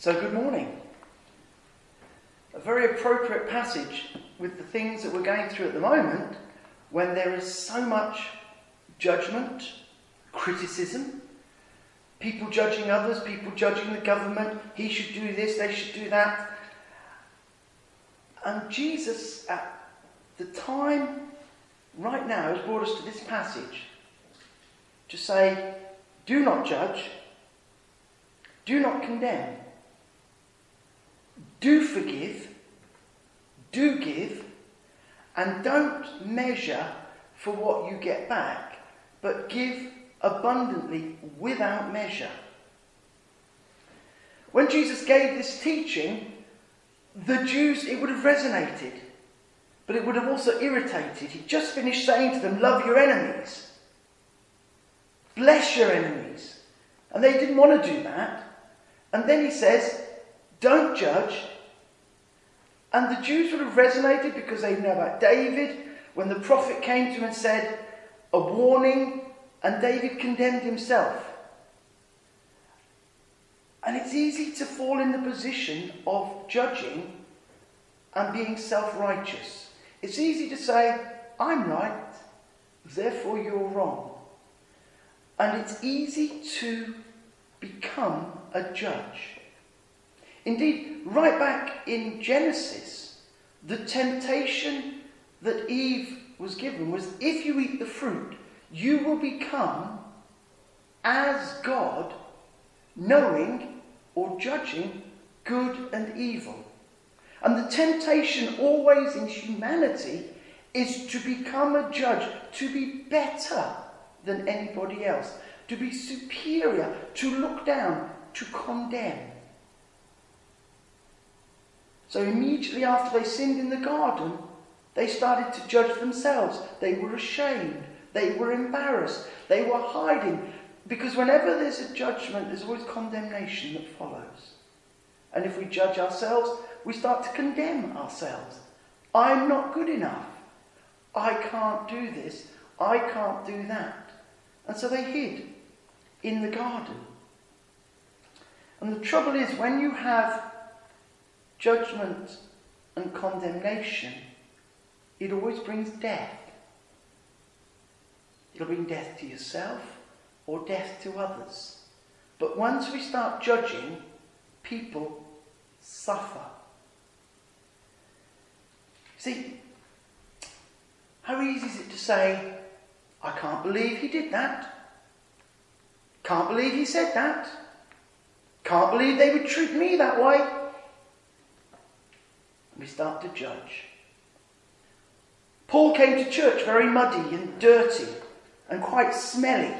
So, good morning. A very appropriate passage with the things that we're going through at the moment when there is so much judgment, criticism, people judging others, people judging the government. He should do this, they should do that. And Jesus, at the time right now, has brought us to this passage to say, do not judge, do not condemn, do forgive, do give, and don't measure for what you get back, but give abundantly without measure. When Jesus gave this teaching, the Jews, it would have resonated, but it would have also irritated. He just finished saying to them, Love your enemies, bless your enemies. And they didn't want to do that. And then he says, Don't judge. And the Jews would have resonated because they know about David when the prophet came to him and said, A warning, and David condemned himself. And it's easy to fall in the position of judging and being self righteous. It's easy to say, I'm right, therefore you're wrong. And it's easy to become a judge. Indeed, right back in Genesis, the temptation that Eve was given was if you eat the fruit, you will become as God, knowing or judging good and evil. And the temptation always in humanity is to become a judge, to be better than anybody else, to be superior, to look down, to condemn. So immediately after they sinned in the garden, they started to judge themselves. They were ashamed. They were embarrassed. They were hiding. Because whenever there's a judgment, there's always condemnation that follows. And if we judge ourselves, we start to condemn ourselves. I'm not good enough. I can't do this. I can't do that. And so they hid in the garden. And the trouble is, when you have judgment and condemnation, it always brings death. It'll bring death to yourself or death to others. But once we start judging, people suffer. See, how easy is it to say, I can't believe he did that. Can't believe he said that. Can't believe they would treat me that way. Start to judge. Paul came to church very muddy and dirty and quite smelly.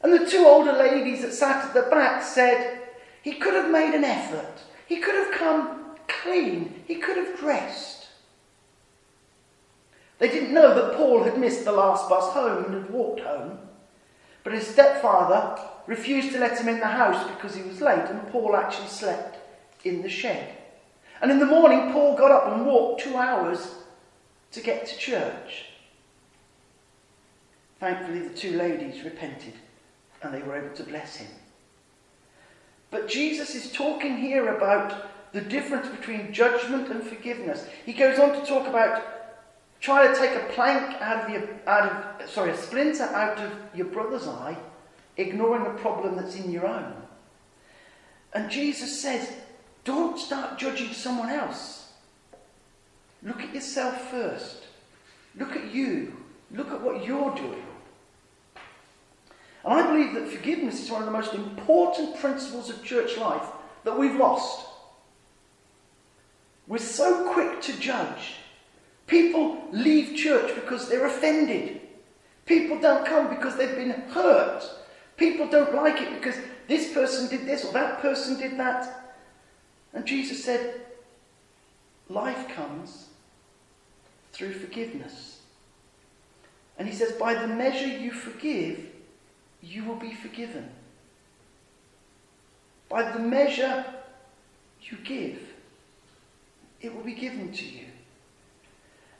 And the two older ladies that sat at the back said, He could have made an effort. He could have come clean. He could have dressed. They didn't know that Paul had missed the last bus home and had walked home. But his stepfather refused to let him in the house because he was late, and Paul actually slept in the shed. And in the morning, Paul got up and walked two hours to get to church. Thankfully, the two ladies repented and they were able to bless him. But Jesus is talking here about the difference between judgment and forgiveness. He goes on to talk about trying to take a plank out of your, out of, sorry, a splinter out of your brother's eye, ignoring a problem that's in your own. And Jesus says, don't start judging someone else. Look at yourself first. Look at you. Look at what you're doing. And I believe that forgiveness is one of the most important principles of church life that we've lost. We're so quick to judge. People leave church because they're offended. People don't come because they've been hurt. People don't like it because this person did this or that person did that. And Jesus said, life comes through forgiveness. And he says, by the measure you forgive, you will be forgiven. By the measure you give, it will be given to you.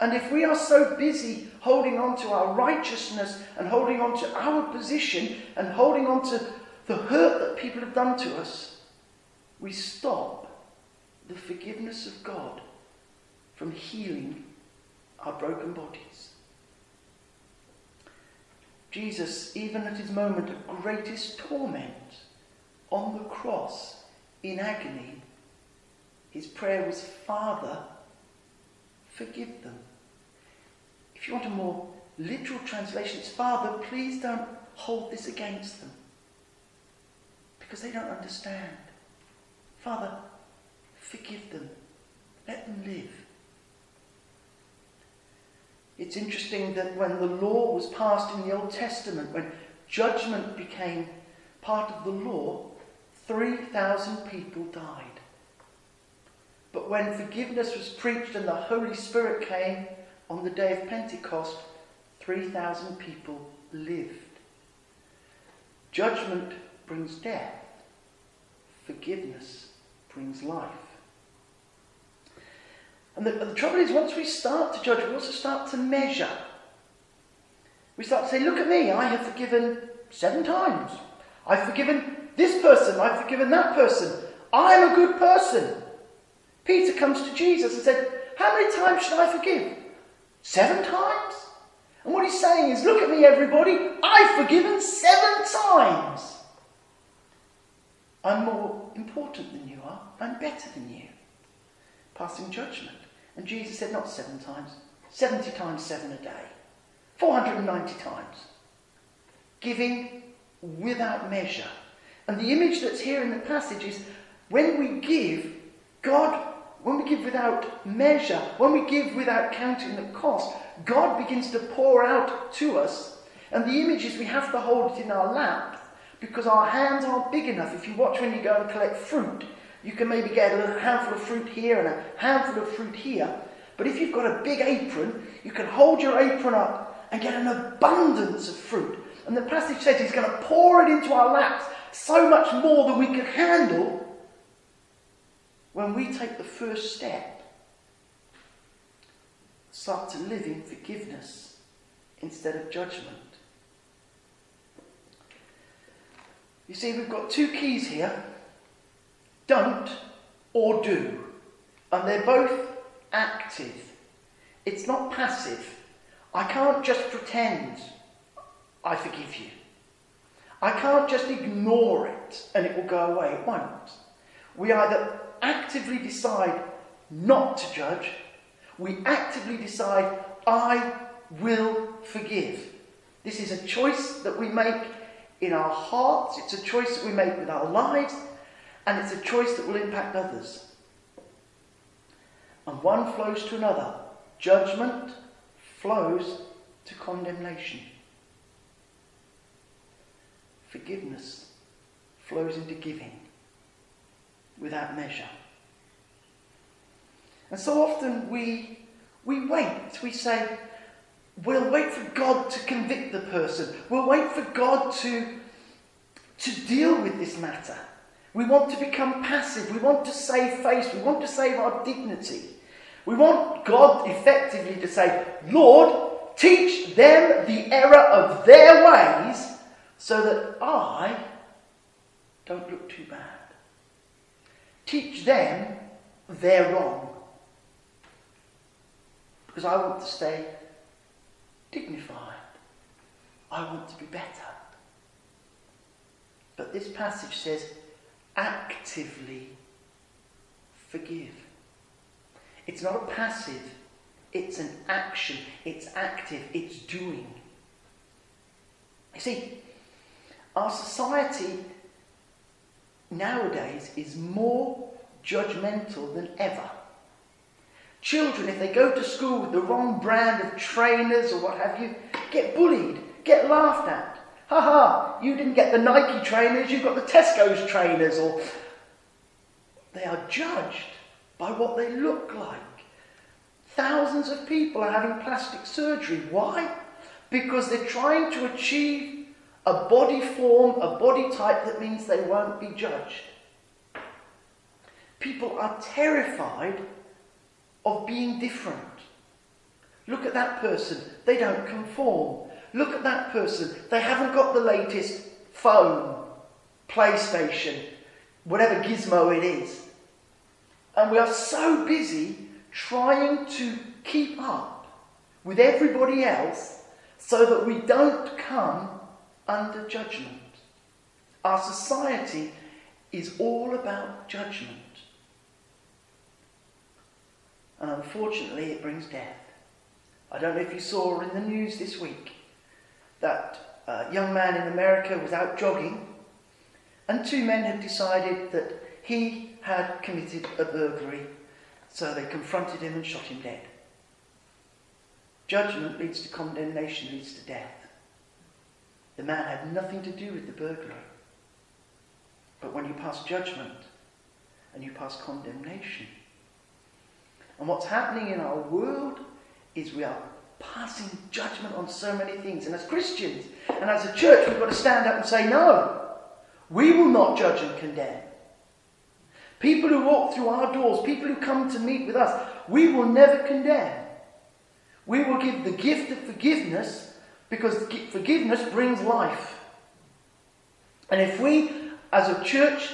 And if we are so busy holding on to our righteousness and holding on to our position and holding on to the hurt that people have done to us, we stop the forgiveness of God from healing our broken bodies. Jesus, even at his moment of greatest torment on the cross in agony, his prayer was, Father, forgive them. If you want a more literal translation, it's Father, please don't hold this against them. Because they don't understand. Father, forgive them. Let them live. It's interesting that when the law was passed in the Old Testament, when judgment became part of the law, 3,000 people died. But when forgiveness was preached and the Holy Spirit came on the day of Pentecost, 3,000 people lived. Judgment brings death, forgiveness brings life. And the, the, trouble is, once we start to judge, we also start to measure. We start to say, look at me, I have forgiven seven times. I've forgiven this person, I've forgiven that person. I'm a good person. Peter comes to Jesus and said, How many times should I forgive? Seven times? And what he's saying is, Look at me, everybody, I've forgiven seven times. I'm more important than you are, I'm better than you. Passing judgment. And Jesus said, Not seven times, 70 times seven a day, 490 times. Giving without measure. And the image that's here in the passage is when we give, God when we give without measure, when we give without counting the cost, God begins to pour out to us. And the image is we have to hold it in our lap because our hands aren't big enough. If you watch when you go and collect fruit, you can maybe get a handful of fruit here and a handful of fruit here. But if you've got a big apron, you can hold your apron up and get an abundance of fruit. And the passage says he's going to pour it into our laps so much more than we can handle when we take the first step, start to live in forgiveness instead of judgment. You see, we've got two keys here don't or do. And they're both active. It's not passive. I can't just pretend I forgive you. I can't just ignore it and it will go away. It won't. We either actively decide not to judge, we actively decide, I will forgive. This is a choice that we make in our hearts, it's a choice that we make with our lives, and it's a choice that will impact others. And one flows to another. Judgment flows to condemnation. Forgiveness flows into giving without measure. And so often we, we wait. We say, we'll wait for God to convict the person. We'll wait for God to, to deal with this matter. We want to become passive. We want to save face. We want to save our dignity. We want God effectively to say, Lord, teach them the error of their ways so that I don't look too bad. Teach them they're wrong. Because I want to stay dignified. I want to be better. But this passage says, actively forgive. It's not a passive, it's an action. It's active, it's doing. You see, our society nowadays is more judgmental than ever. Children, if they go to school with the wrong brand of trainers or what have you, get bullied, get laughed at. Ha ha, you didn't get the Nike trainers, you got the Tesco's trainers, or they are judged by what they look like. Thousands of people are having plastic surgery. Why? Because they're trying to achieve a body form, a body type that means they won't be judged. People are terrified of being different. Look at that person, they don't conform. Look at that person, they haven't got the latest phone, PlayStation. whatever gizmo it is. And we are so busy trying to keep up with everybody else so that we don't come under judgment. Our society is all about judgment. And unfortunately, it brings death. I don't know if you saw in the news this week that a young man in America was out jogging, and two men had decided that he had committed a burglary, so they confronted him and shot him dead. Judgment leads to condemnation, leads to death. The man had nothing to do with the burglary. But when you pass judgment and you pass condemnation, and what's happening in our world is we are passing judgment on so many things. And as Christians and as a church, we've got to stand up and say, no, we will not judge and condemn. People who walk through our doors, people who come to meet with us, we will never condemn. We will give the gift of forgiveness because forgiveness brings life. And if we, as a church,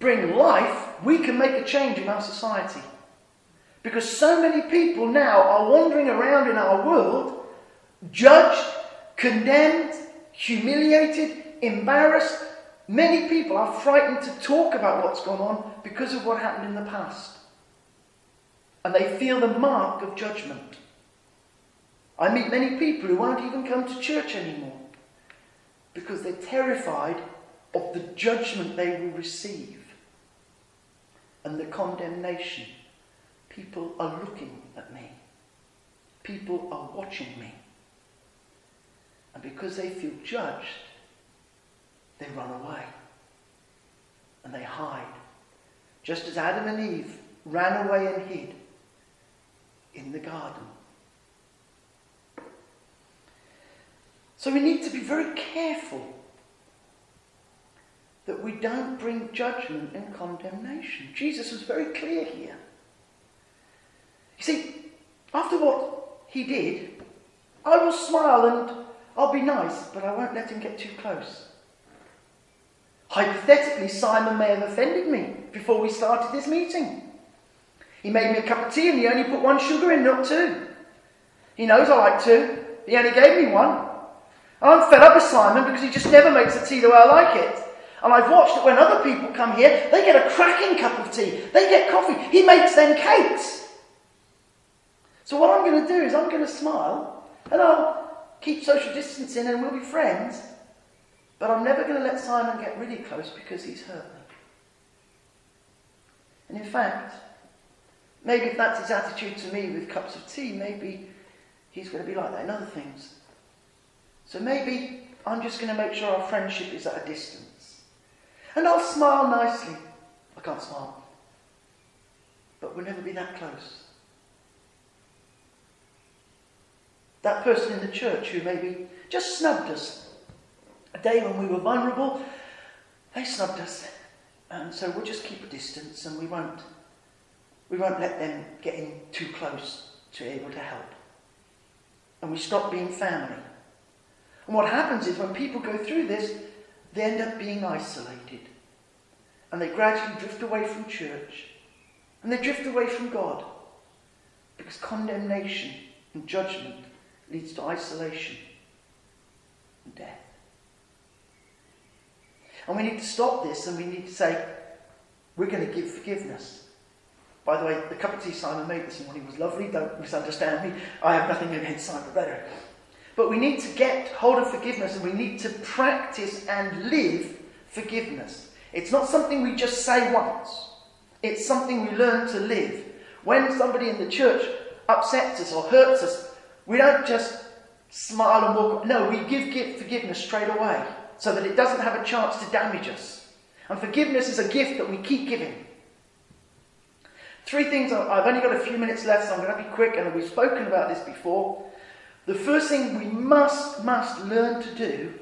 bring life, we can make a change in our society. Because so many people now are wandering around in our world, judged, condemned, humiliated, embarrassed. Many people are frightened to talk about what's gone on because of what happened in the past. And they feel the mark of judgment. I meet many people who won't even come to church anymore because they're terrified of the judgment they will receive and the condemnation. People are looking at me. People are watching me. And because they feel judged, they run away. And they hide. Just as Adam and Eve ran away and hid in the garden. So we need to be very careful that we don't bring judgment and condemnation. Jesus was very clear here. You see, after what he did, I will smile and I'll be nice, but I won't let him get too close. Hypothetically, Simon may have offended me before we started this meeting. He made me a cup of tea and he only put one sugar in, not two. He knows I like two. He only gave me one. I'm fed up with Simon because he just never makes the tea the way I like it. And I've watched that when other people come here, they get a cracking cup of tea. They get coffee. He makes them cakes. So what I'm going to do is I'm going to smile and I'll keep social distancing and we'll be friends. But I'm never going to let Simon get really close because he's hurt me. And in fact, maybe if that's his attitude to me with cups of tea, maybe he's going to be like that in other things. So maybe I'm just going to make sure our friendship is at a distance. And I'll smile nicely. I can't smile. But we'll never be that close. That person in the church who maybe just snubbed us. A day when we were vulnerable, they snubbed us. And so we'll just keep a distance and we won't, we won't let them get in too close to be able to help. And we stop being family. And what happens is when people go through this, they end up being isolated. And they gradually drift away from church. And they drift away from God. Because condemnation and judgment leads to isolation and death. And we need to stop this and we need to say, we're going to give forgiveness. By the way, the cup of tea Simon made this morning was lovely. Don't misunderstand me. I have nothing against Simon better. But we need to get hold of forgiveness and we need to practice and live forgiveness. It's not something we just say once, it's something we learn to live. When somebody in the church upsets us or hurts us, we don't just smile and walk. No, we give forgiveness straight away so that it doesn't have a chance to damage us. And forgiveness is a gift that we keep giving. Three things, I've only got a few minutes left, so I'm going to be quick, and we've spoken about this before. The first thing we must, must learn to do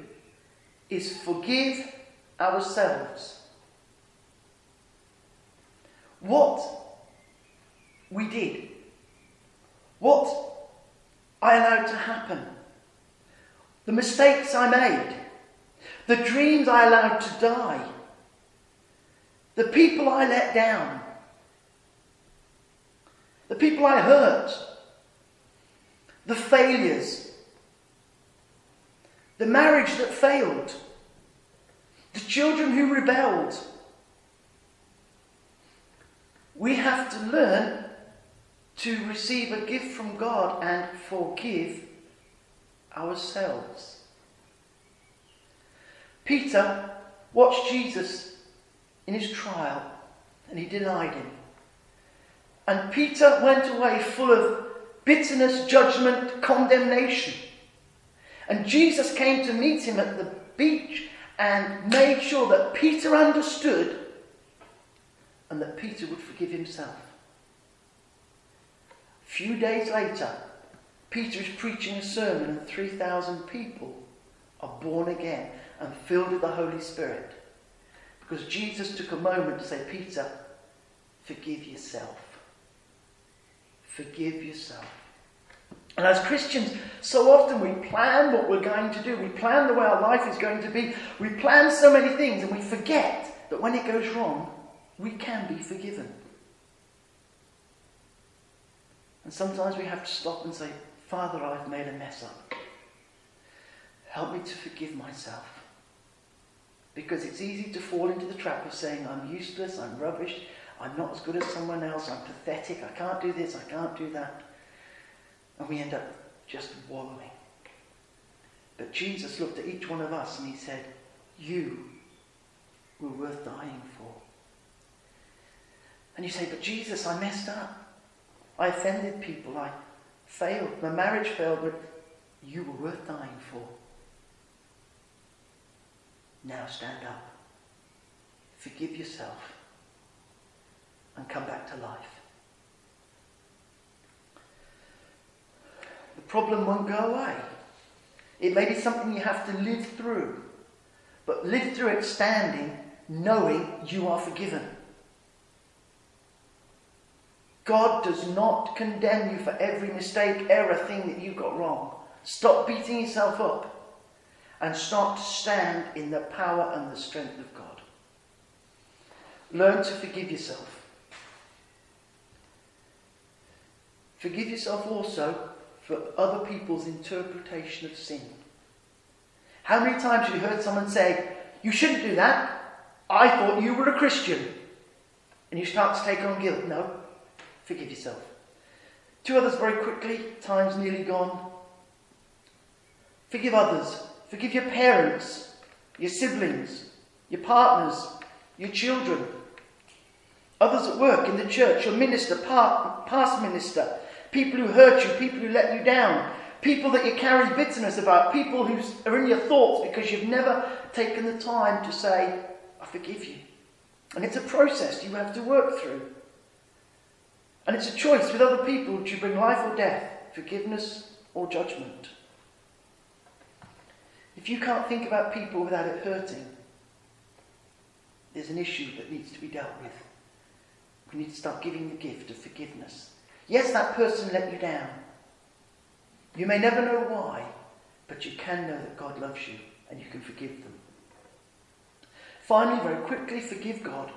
is forgive ourselves. What we did, what I allowed to happen, the mistakes I made, the dreams I allowed to die. the people I let down, the people I hurt, the failures, the marriage that failed, the children who rebelled. We have to learn to receive a gift from God and forgive ourselves. Peter watched Jesus in his trial and he denied him. And Peter went away full of bitterness, judgment, condemnation. And Jesus came to meet him at the beach and made sure that Peter understood and that Peter would forgive himself. Few days later, Peter is preaching a sermon, and 3,000 people are born again and filled with the Holy Spirit. Because Jesus took a moment to say, Peter, forgive yourself. Forgive yourself. And as Christians, so often we plan what we're going to do. We plan the way our life is going to be. We plan so many things and we forget that when it goes wrong, we can be forgiven. And sometimes we have to stop and say, Father, I've made a mess up. Help me to forgive myself. Because it's easy to fall into the trap of saying, I'm useless, I'm rubbish, I'm not as good as someone else, I'm pathetic, I can't do this, I can't do that. And we end up just wallowing. But Jesus looked at each one of us and he said, You were worth dying for. And you say, But Jesus, I messed up. I offended people. I failed. My marriage failed, but you were worth dying for. Now stand up. Forgive yourself. And come back to life. The problem won't go away. It may be something you have to live through. But live through it standing, knowing you are forgiven. God does not condemn you for every mistake, error, thing that you got wrong. Stop beating yourself up and start to stand in the power and the strength of God. Learn to forgive yourself. Forgive yourself also for other people's interpretation of sin. How many times have you heard someone say, You shouldn't do that? I thought you were a Christian. And you start to take on guilt. No, Forgive yourself. Two others very quickly. Time's nearly gone. Forgive others. Forgive your parents, your siblings, your partners, your children, others at work, in the church, your minister, past minister, people who hurt you, people who let you down, people that you carry bitterness about, people who are in your thoughts because you've never taken the time to say, I forgive you. And it's a process you have to work through. And it's a choice with other people do you bring life or death, forgiveness or judgment? If you can't think about people without it hurting, there's an issue that needs to be dealt with. We need to start giving the gift of forgiveness. Yes, that person let you down. You may never know why, but you can know that God loves you and you can forgive them. Finally, very quickly, forgive God.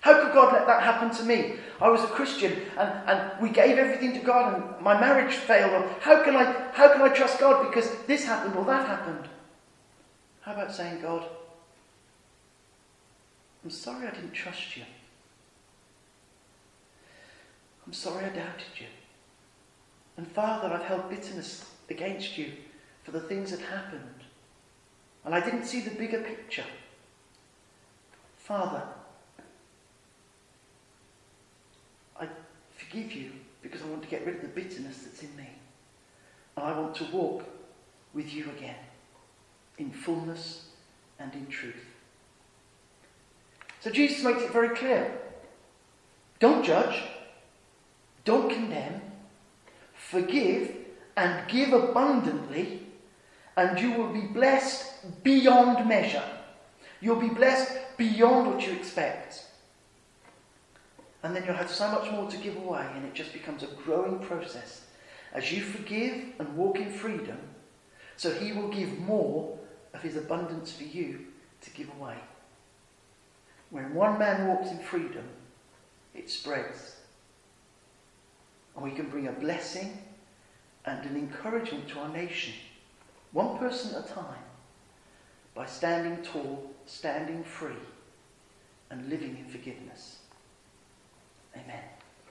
How could God let that happen to me? I was a Christian and, and we gave everything to God and my marriage failed. how can I how can I trust God because this happened or that happened? How about saying, God, I'm sorry I didn't trust you. I'm sorry I doubted you. And Father, I've held bitterness against you for the things that happened. And I didn't see the bigger picture. Father, forgive you because I want to get rid of the bitterness that's in me. And I want to walk with you again in fullness and in truth. So Jesus makes it very clear. Don't judge. Don't condemn. Forgive and give abundantly, and you will be blessed beyond measure. You'll be blessed beyond what you expect and then you'll have so much more to give away, and it just becomes a growing process. As you forgive and walk in freedom, so He will give more of His abundance for you to give away. When one man walks in freedom, it spreads. And we can bring a blessing and an encouragement to our nation, one person at a time, by standing tall, standing free, and living in forgiveness. Amen.